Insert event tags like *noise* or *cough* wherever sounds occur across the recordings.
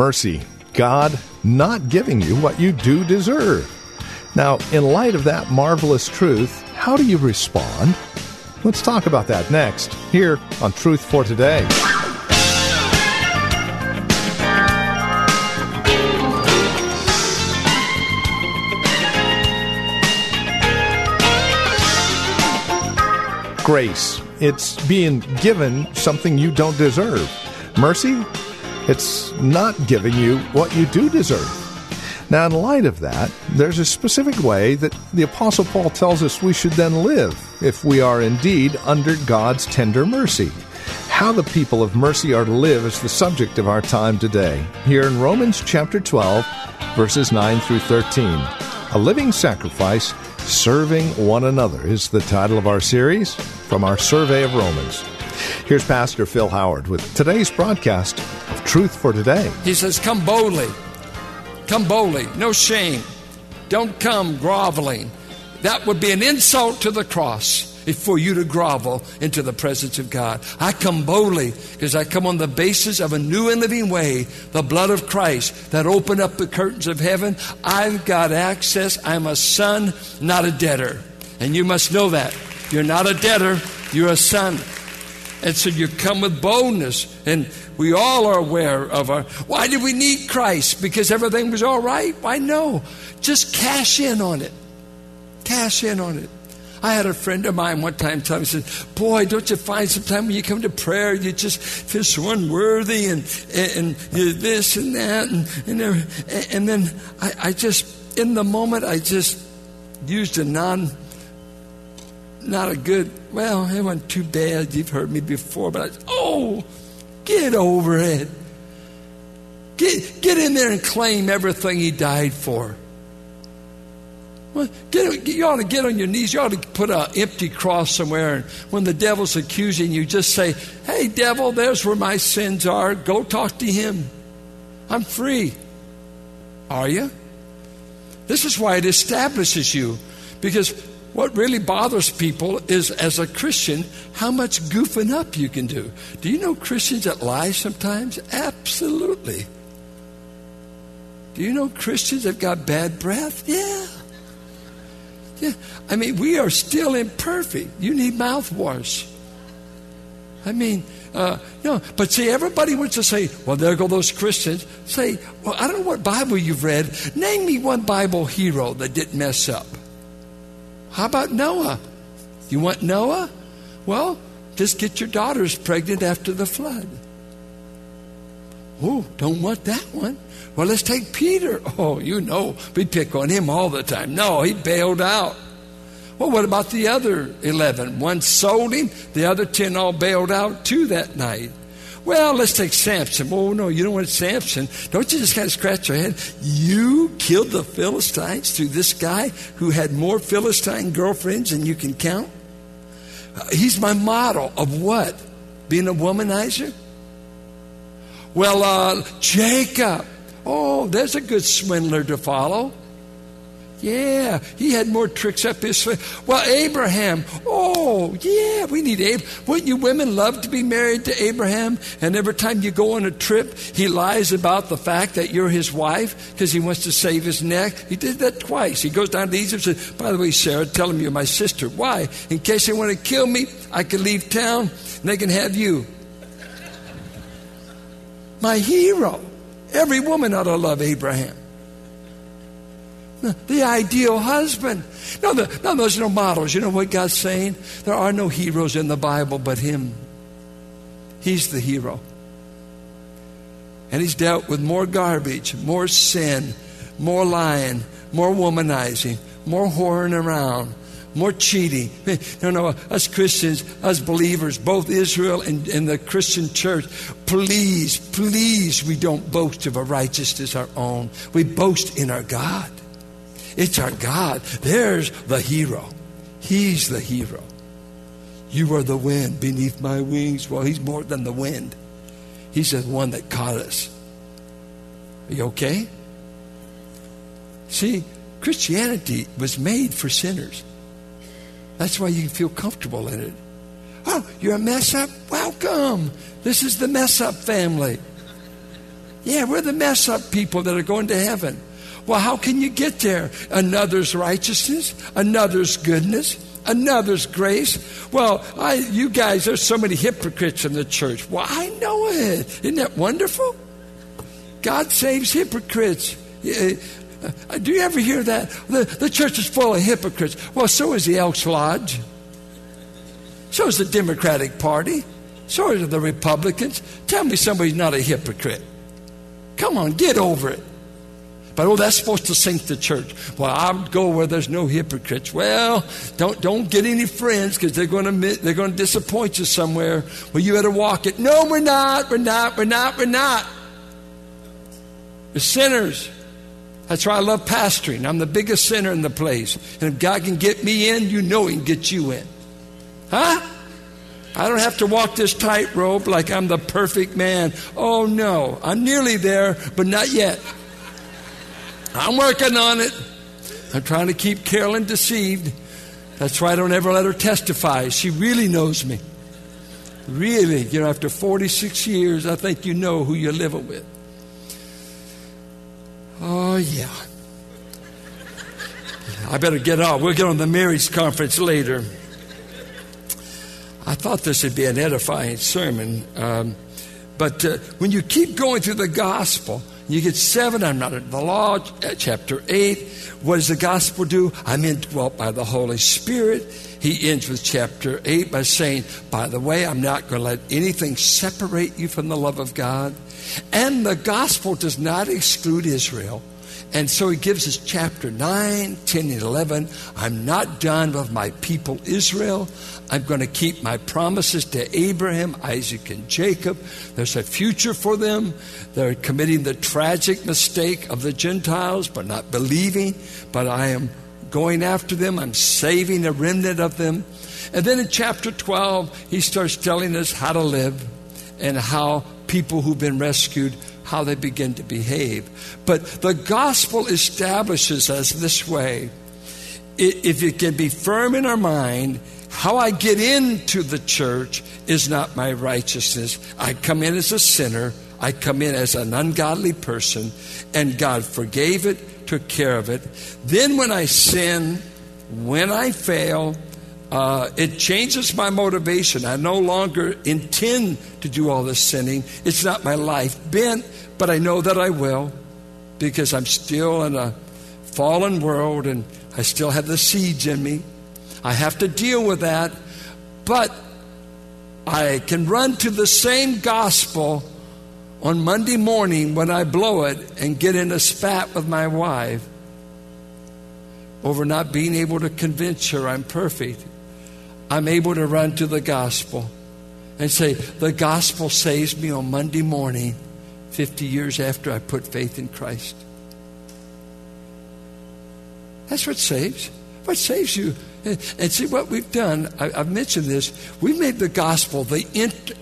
Mercy, God not giving you what you do deserve. Now, in light of that marvelous truth, how do you respond? Let's talk about that next, here on Truth for Today. Grace, it's being given something you don't deserve. Mercy, it's not giving you what you do deserve. Now, in light of that, there's a specific way that the Apostle Paul tells us we should then live if we are indeed under God's tender mercy. How the people of mercy are to live is the subject of our time today, here in Romans chapter 12, verses 9 through 13. A living sacrifice, serving one another is the title of our series from our survey of Romans. Here's Pastor Phil Howard with today's broadcast Truth for Today. He says, Come boldly. Come boldly. No shame. Don't come groveling. That would be an insult to the cross for you to grovel into the presence of God. I come boldly because I come on the basis of a new and living way, the blood of Christ that opened up the curtains of heaven. I've got access. I'm a son, not a debtor. And you must know that. You're not a debtor, you're a son. And so you come with boldness. And we all are aware of our. Why did we need Christ? Because everything was all right? Why no? Just cash in on it. Cash in on it. I had a friend of mine one time tell me, said, Boy, don't you find sometimes when you come to prayer, you just feel so unworthy and, and, and this and that. And, and, and then I, I just, in the moment, I just used a non not a good, well, it wasn't too bad. You've heard me before, but I, oh, get over it. Get, get in there and claim everything he died for. Well, get, you ought to get on your knees. You ought to put an empty cross somewhere. And when the devil's accusing you, just say, Hey, devil, there's where my sins are. Go talk to him. I'm free. Are you? This is why it establishes you. Because what really bothers people is, as a Christian, how much goofing up you can do. Do you know Christians that lie sometimes? Absolutely. Do you know Christians that got bad breath? Yeah. Yeah. I mean, we are still imperfect. You need mouthwash. I mean, uh, but see, everybody wants to say, well, there go those Christians. Say, well, I don't know what Bible you've read. Name me one Bible hero that didn't mess up. How about Noah? You want Noah? Well, just get your daughters pregnant after the flood. Oh, don't want that one. Well, let's take Peter. *laughs* Oh, you know, we pick on him all the time. No, he bailed out. Well, what about the other 11? One sold him, the other 10 all bailed out too that night. Well, let's take Samson. Oh, no, you don't want Samson. Don't you just kind of scratch your head? You killed the Philistines through this guy who had more Philistine girlfriends than you can count? Uh, he's my model of what? Being a womanizer? Well, uh, Jacob. Oh, there's a good swindler to follow. Yeah, he had more tricks up his sleeve. Well, Abraham. Oh, yeah, we need Abraham. Wouldn't you women love to be married to Abraham? And every time you go on a trip, he lies about the fact that you're his wife because he wants to save his neck. He did that twice. He goes down to Egypt and says, By the way, Sarah, tell him you're my sister. Why? In case they want to kill me, I can leave town and they can have you. My hero. Every woman ought to love Abraham the ideal husband. No, the, no, there's no models. You know what God's saying? There are no heroes in the Bible but Him. He's the hero. And He's dealt with more garbage, more sin, more lying, more womanizing, more whoring around, more cheating. *laughs* No, no, us Christians, us believers, both Israel and, and the Christian church, please, please, we don't boast of a righteousness our own. We boast in our God. It's our God. There's the hero. He's the hero. You are the wind beneath my wings. Well, he's more than the wind. He's the one that caught us. Are you okay? See, Christianity was made for sinners. That's why you feel comfortable in it. Oh, you're a mess up? Welcome. This is the mess up family. Yeah, we're the mess up people that are going to heaven. Well, how can you get there? Another's righteousness, another's goodness, another's grace. Well, I, you guys, there's so many hypocrites in the church. Well, I know it. Isn't that wonderful? God saves hypocrites. Uh, do you ever hear that? The, the church is full of hypocrites. Well, so is the Elks Lodge. So is the Democratic Party. So are the Republicans. Tell me somebody's not a hypocrite. Come on, get over it. But oh, that's supposed to sink the church. Well, I'll go where there's no hypocrites. Well, don't don't get any friends because they're going to they're going to disappoint you somewhere. Well, you better walk it. No, we're not. We're not. We're not. We're not. We're sinners. That's why I love pastoring. I'm the biggest sinner in the place. And if God can get me in, you know He can get you in. Huh? I don't have to walk this tightrope like I'm the perfect man. Oh, no. I'm nearly there, but not yet. I'm working on it. I'm trying to keep Carolyn deceived. That's why I don't ever let her testify. She really knows me. Really. You know, after 46 years, I think you know who you're living with. Oh, yeah. I better get off. We'll get on the marriage conference later. I thought this would be an edifying sermon. Um, but uh, when you keep going through the gospel, you get seven, I'm not in the law, uh, chapter eight. What does the gospel do? I'm indwelt by the Holy Spirit. He ends with chapter 8 by saying, By the way, I'm not going to let anything separate you from the love of God. And the gospel does not exclude Israel. And so he gives us chapter 9, 10, and 11. I'm not done with my people Israel. I'm going to keep my promises to Abraham, Isaac, and Jacob. There's a future for them. They're committing the tragic mistake of the Gentiles by not believing, but I am going after them. I'm saving a remnant of them. And then in chapter 12, he starts telling us how to live and how people who've been rescued how they begin to behave. But the gospel establishes us this way. If it can be firm in our mind, how I get into the church is not my righteousness. I come in as a sinner, I come in as an ungodly person, and God forgave it, took care of it. Then when I sin, when I fail, uh, it changes my motivation. I no longer intend to do all this sinning. It's not my life bent, but I know that I will because I'm still in a fallen world and I still have the seeds in me. I have to deal with that, but I can run to the same gospel on Monday morning when I blow it and get in a spat with my wife over not being able to convince her I'm perfect. I'm able to run to the gospel and say, The gospel saves me on Monday morning, 50 years after I put faith in Christ. That's what saves. What saves you? And see what we've done. I, have mentioned this. We've made the gospel the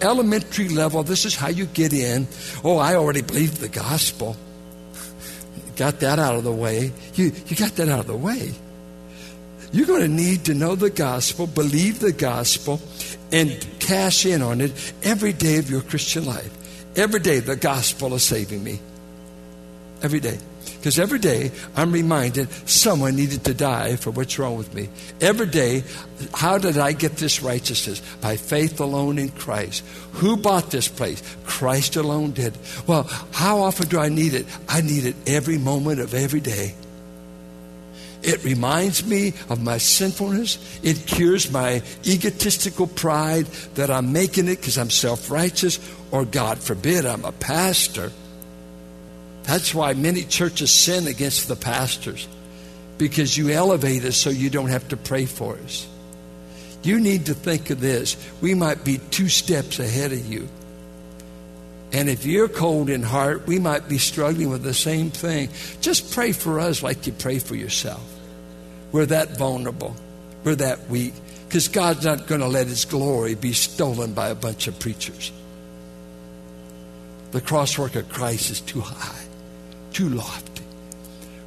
elementary level. This is how you get in. Oh, I already believe the gospel. Got that out of the way. You, you got that out of the way. You're going to need to know the gospel, believe the gospel, and cash in on it every day of your Christian life. Every day, the gospel is saving me. Every day. Because every day I'm reminded someone needed to die for what's wrong with me. Every day, how did I get this righteousness? By faith alone in Christ. Who bought this place? Christ alone did. Well, how often do I need it? I need it every moment of every day. It reminds me of my sinfulness. It cures my egotistical pride that I'm making it because I'm self righteous, or God forbid, I'm a pastor. That's why many churches sin against the pastors because you elevate us so you don't have to pray for us. You need to think of this. We might be two steps ahead of you. And if you're cold in heart, we might be struggling with the same thing. Just pray for us like you pray for yourself. We're that vulnerable, we're that weak, because God's not going to let His glory be stolen by a bunch of preachers. The crosswork of Christ is too high, too lofty.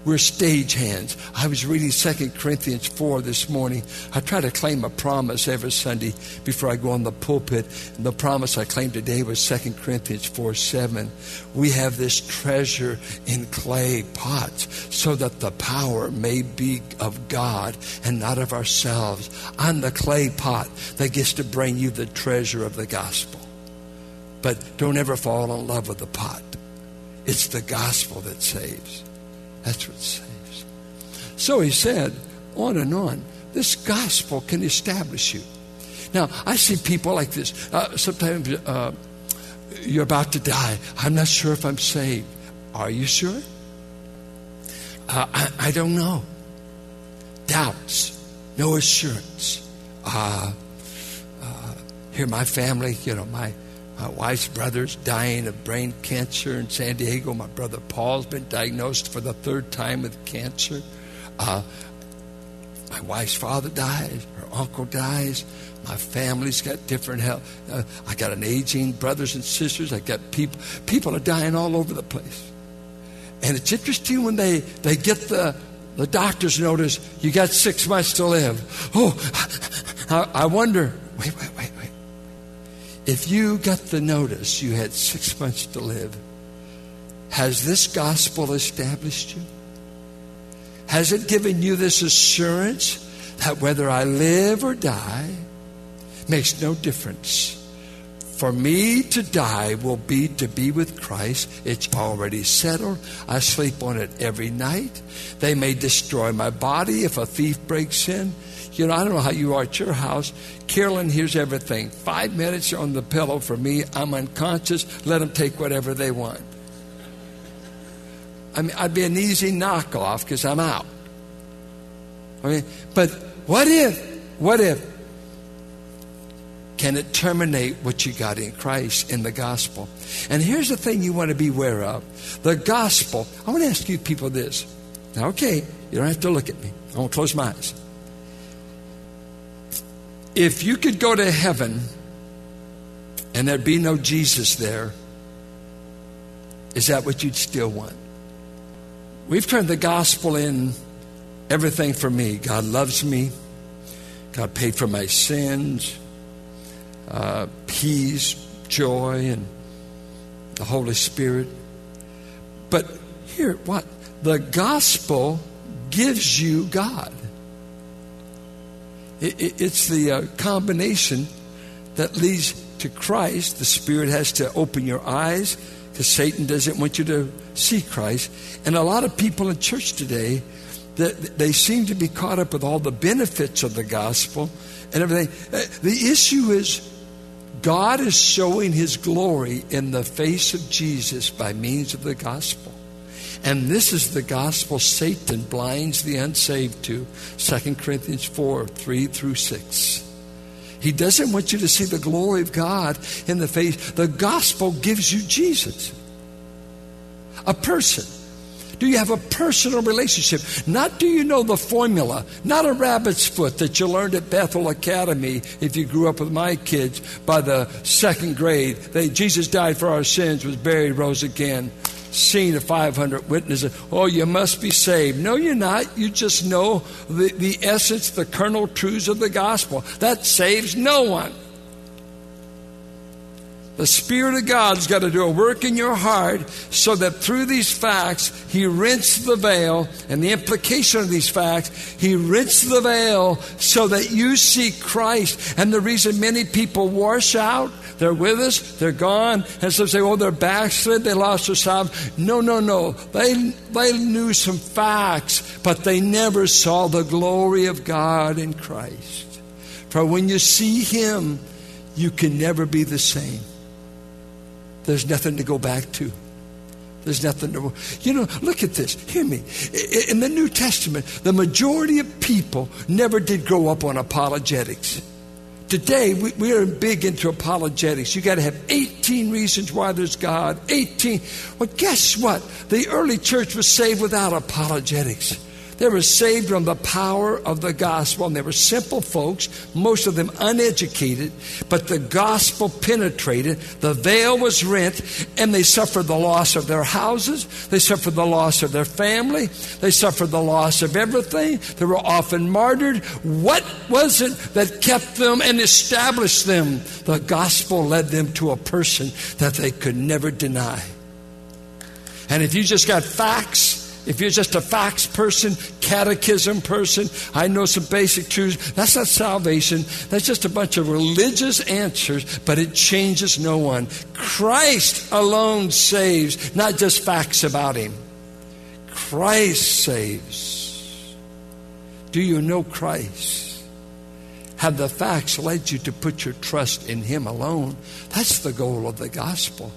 We're stage hands. I was reading 2 Corinthians 4 this morning. I try to claim a promise every Sunday before I go on the pulpit. And the promise I claimed today was 2 Corinthians 4 7. We have this treasure in clay pots so that the power may be of God and not of ourselves. I'm the clay pot that gets to bring you the treasure of the gospel. But don't ever fall in love with the pot. It's the gospel that saves. That's what saves. So he said, on and on, this gospel can establish you. Now, I see people like this. Uh, sometimes uh, you're about to die. I'm not sure if I'm saved. Are you sure? Uh, I, I, don't know. Doubts, no assurance. Uh, uh, here, my family, you know, my my wife's brother's dying of brain cancer in San Diego. My brother Paul's been diagnosed for the third time with cancer. Uh, my wife's father dies. Her uncle dies. My family's got different health. Uh, I got an aging brothers and sisters. I got people. People are dying all over the place. And it's interesting when they, they get the, the doctor's notice, you got six months to live. Oh, I, I wonder, wait, wait, wait. If you got the notice you had six months to live, has this gospel established you? Has it given you this assurance that whether I live or die makes no difference? For me to die will be to be with Christ. It's already settled. I sleep on it every night. They may destroy my body if a thief breaks in. You know, I don't know how you are at your house. Carolyn hears everything. Five minutes on the pillow for me. I'm unconscious. Let them take whatever they want. I mean, I'd be an easy knockoff because I'm out. I mean, but what if, what if, can it terminate what you got in Christ in the gospel? And here's the thing you want to be aware of the gospel. I want to ask you people this. Now, okay, you don't have to look at me. I won't close my eyes if you could go to heaven and there'd be no Jesus there, is that what you'd still want? We've turned the gospel in everything for me. God loves me. God paid for my sins, uh, peace, joy, and the Holy Spirit. But here, what? The gospel gives you God. It's the uh, combination that leads to Christ. The Spirit has to open your eyes because Satan doesn't want you to see Christ. And a lot of people in church today, that they seem to be caught up with all the benefits of the gospel and everything. Uh, the issue is God is showing his glory in the face of Jesus by means of the gospel. And this is the gospel Satan blinds the unsaved to. 2 Corinthians 4 3 through 6. He doesn't want you to see the glory of God in the face. The gospel gives you Jesus, a person. Do you have a personal relationship? Not do you know the formula, not a rabbit's foot that you learned at Bethel Academy if you grew up with my kids by the second grade. They, Jesus died for our sins, was buried, rose again seen the 500 witnesses. Oh, you must be saved. No, you're not. You just know the, the essence, the kernel truths of the gospel. That saves no one. The Spirit of God's got to do a work in your heart so that through these facts, He rents the veil, and the implication of these facts, He rents the veil so that you see Christ. And the reason many people wash out they're with us, they're gone, and some say, oh, they're backslid, they lost their salvation. No, no, no. They, they knew some facts, but they never saw the glory of God in Christ. For when you see Him, you can never be the same. There's nothing to go back to. There's nothing to. You know, look at this. Hear me. In the New Testament, the majority of people never did grow up on apologetics. Today, we, we are big into apologetics. You got to have 18 reasons why there's God. 18. Well, guess what? The early church was saved without apologetics. They were saved from the power of the gospel, and they were simple folks, most of them uneducated, but the gospel penetrated, the veil was rent, and they suffered the loss of their houses, they suffered the loss of their family, they suffered the loss of everything, they were often martyred. What was it that kept them and established them? The gospel led them to a person that they could never deny. And if you just got facts, if you're just a facts person, catechism person, I know some basic truths, that's not salvation. That's just a bunch of religious answers, but it changes no one. Christ alone saves, not just facts about him. Christ saves. Do you know Christ? Have the facts led you to put your trust in him alone? That's the goal of the gospel,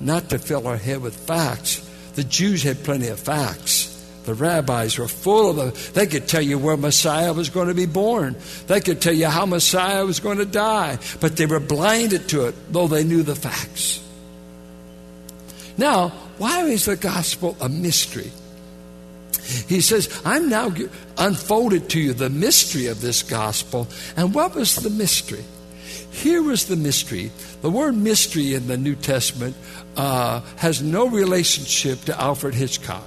not to fill our head with facts the Jews had plenty of facts. The rabbis were full of them. They could tell you where Messiah was going to be born. They could tell you how Messiah was going to die. But they were blinded to it, though they knew the facts. Now, why is the gospel a mystery? He says, I'm now unfolded to you the mystery of this gospel. And what was the mystery? Here was the mystery. The word mystery in the New Testament uh, has no relationship to Alfred Hitchcock.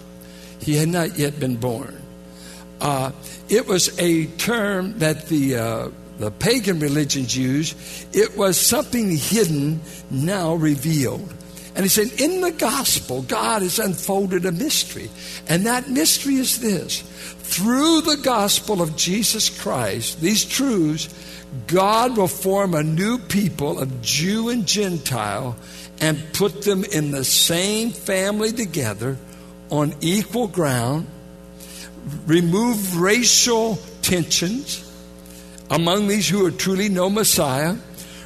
He had not yet been born. Uh, it was a term that the, uh, the pagan religions used. It was something hidden, now revealed. And he said, in the gospel, God has unfolded a mystery. And that mystery is this through the gospel of Jesus Christ, these truths, God will form a new people of Jew and Gentile and put them in the same family together on equal ground, remove racial tensions among these who are truly no Messiah,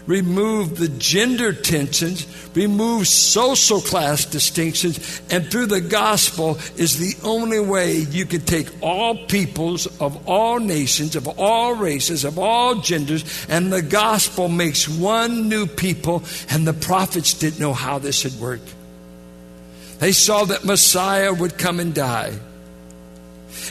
remove the gender tensions, remove social class distinctions, and through the gospel is the only way you can take all peoples of all nations, of all races, of all genders, and the gospel makes one new people, and the prophets didn't know how this had worked. They saw that Messiah would come and die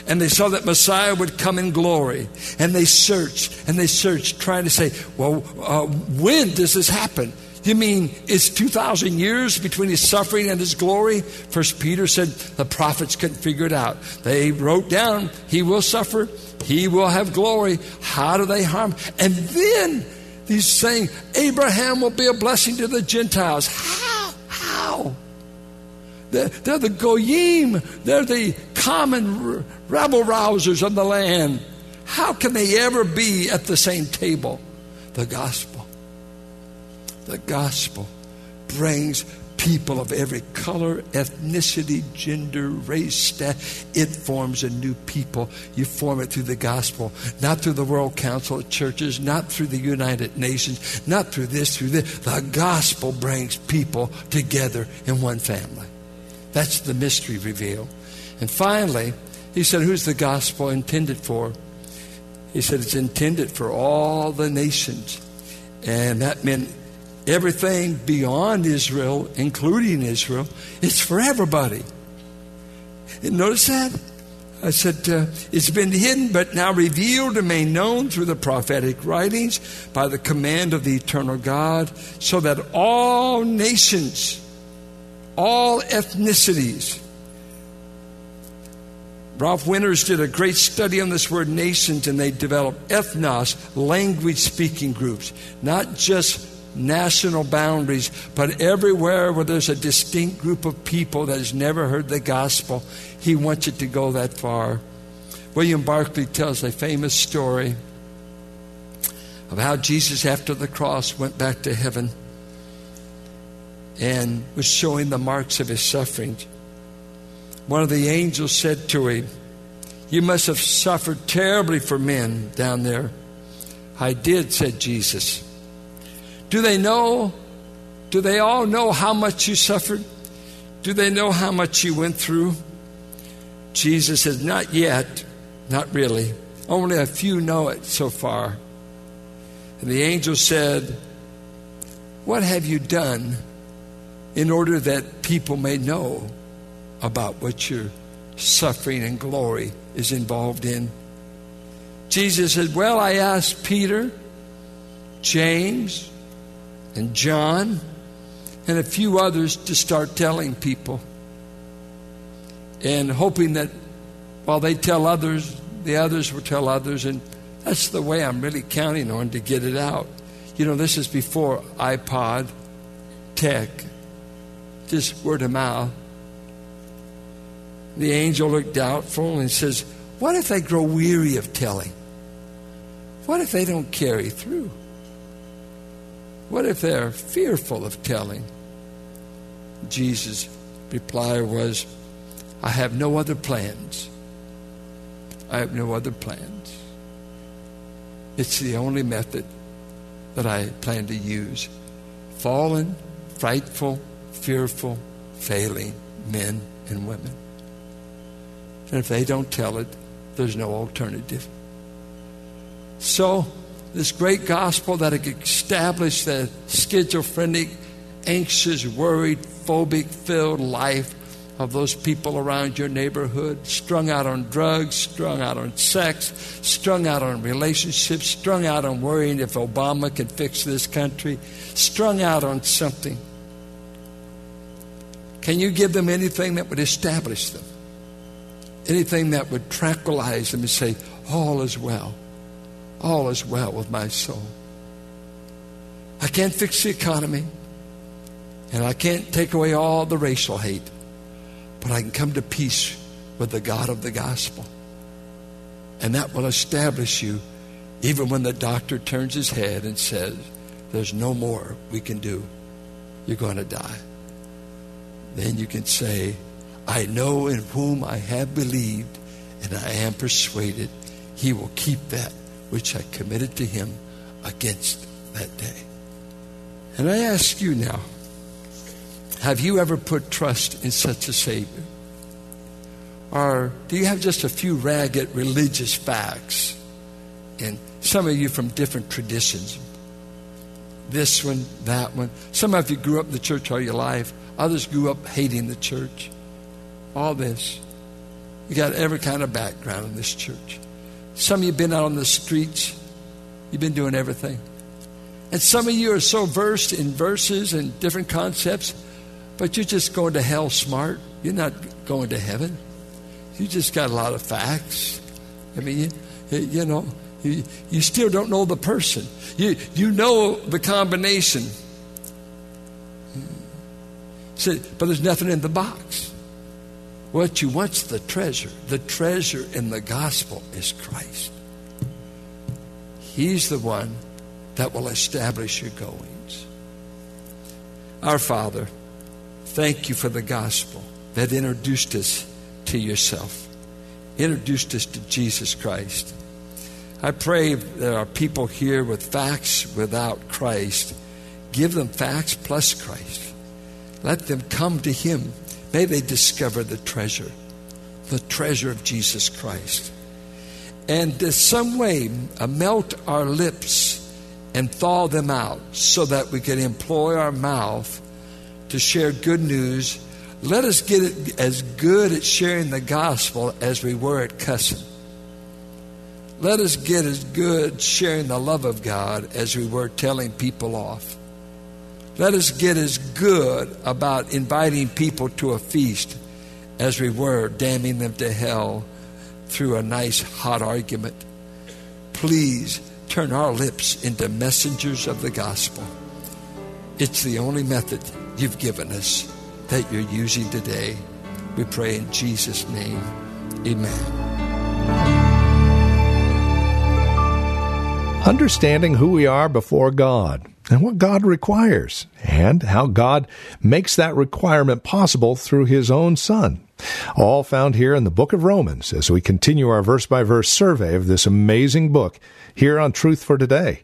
and they saw that Messiah would come in glory. And they searched and they searched, trying to say, well, uh, when does this happen? You mean it's 2,000 years between his suffering and his glory? First Peter said the prophets couldn't figure it out. They wrote down, he will suffer, he will have glory. How do they harm? And then he's saying, Abraham will be a blessing to the Gentiles. How? How? They're, the goyim. They're the common rabble rousers of the land. How can they ever be at the same table? The gospel. The gospel brings people of every color, ethnicity, gender, race. It forms a new people. You form it through the gospel, not through the World Council of Churches, not through the United Nations, not through this, through this. The gospel brings people together in one family. That's the mystery revealed. And finally, he said, Who's the gospel intended for? He said, It's intended for all the nations. And that meant everything beyond Israel, including Israel. It's for everybody. And notice that? I said, uh, It's been hidden, but now revealed and made known through the prophetic writings by the command of the eternal God, so that all nations, all ethnicities, Ralph Winters did a great study on this word nations, and they developed ethnos, language speaking groups, not just national boundaries, but everywhere where there's a distinct group of people that has never heard the gospel, he wants it to go that far. William Barclay tells a famous story of how Jesus, after the cross, went back to heaven and was showing the marks of his suffering. One of the angels said to him, You must have suffered terribly for men down there. I did, said Jesus. Do they know? Do they all know how much you suffered? Do they know how much you went through? Jesus says, Not yet, not really. Only a few know it so far. And the angel said, What have you done in order that people may know about what your suffering and glory is involved in? Jesus said, Well, I asked Peter, James, and John, and a few others to start telling people. And hoping that while they tell others, the others will tell others. And that's the way I'm really counting on to get it out. You know, this is before iPod, tech, just word of mouth. The angel looked doubtful and says, What if they grow weary of telling? What if they don't carry through? What if they're fearful of telling? Jesus' reply was, I have no other plans. I have no other plans. It's the only method that I plan to use. Fallen, frightful, fearful, failing men and women. And if they don't tell it, there's no alternative. So, this great gospel that established the schizophrenic, anxious, worried, phobic filled life of those people around your neighborhood, strung out on drugs, strung out on sex, strung out on relationships, strung out on worrying if Obama can fix this country, strung out on something. Can you give them anything that would establish them? Anything that would tranquilize them and say, All is well. All is well with my soul. I can't fix the economy, and I can't take away all the racial hate, but I can come to peace with the God of the gospel. And that will establish you even when the doctor turns his head and says, There's no more we can do. You're going to die. Then you can say, I know in whom I have believed, and I am persuaded he will keep that which I committed to him against that day. And I ask you now, have you ever put trust in such a Savior? Or do you have just a few ragged religious facts? And some of you from different traditions. This one, that one. Some of you grew up in the church all your life. Others grew up hating the church. All this. You got every kind of background in this church. Some of you have been out on the streets. You've been doing everything. And some of you are so versed in verses and different concepts, but you're just going to hell smart. You're not going to heaven. You just got a lot of facts. I mean, you, you know, you, you still don't know the person. You, you know the combination. So, but there's nothing in the box. What you want's the treasure. The treasure in the gospel is Christ. He's the one that will establish your goings. Our Father, thank you for the gospel that introduced us to yourself, introduced us to Jesus Christ. I pray there are people here with facts without Christ. Give them facts plus Christ. Let them come to Him May they discover the treasure, the treasure of Jesus Christ. And in some way, uh, melt our lips and thaw them out so that we can employ our mouth to share good news. Let us get as good at sharing the gospel as we were at cussing. Let us get as good sharing the love of God as we were telling people off. Let us get as good about inviting people to a feast as we were damning them to hell through a nice hot argument. Please turn our lips into messengers of the gospel. It's the only method you've given us that you're using today. We pray in Jesus' name. Amen. Understanding who we are before God and what God requires, and how God makes that requirement possible through His own Son. All found here in the book of Romans as we continue our verse by verse survey of this amazing book here on Truth for Today.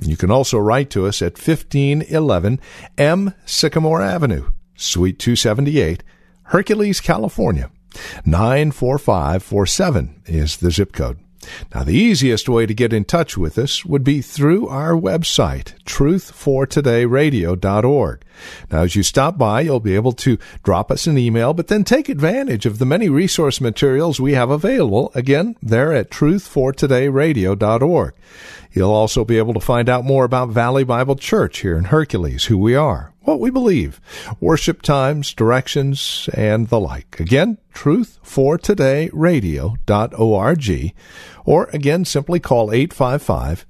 You can also write to us at 1511 M Sycamore Avenue, Suite 278, Hercules, California. 94547 is the zip code. Now, the easiest way to get in touch with us would be through our website, truthfortodayradio.org. Now, as you stop by, you'll be able to drop us an email, but then take advantage of the many resource materials we have available. Again, there at truthfortodayradio.org. You'll also be able to find out more about Valley Bible Church here in Hercules, who we are, what we believe, worship times, directions, and the like. Again, truthfortodayradio.org, or again, simply call 855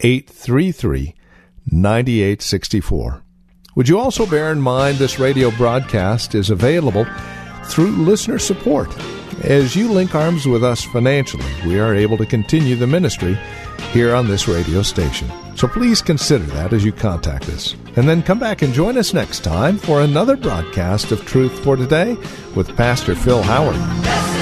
833 9864. Would you also bear in mind this radio broadcast is available through listener support? As you link arms with us financially, we are able to continue the ministry here on this radio station. So please consider that as you contact us. And then come back and join us next time for another broadcast of Truth for Today with Pastor Phil Howard.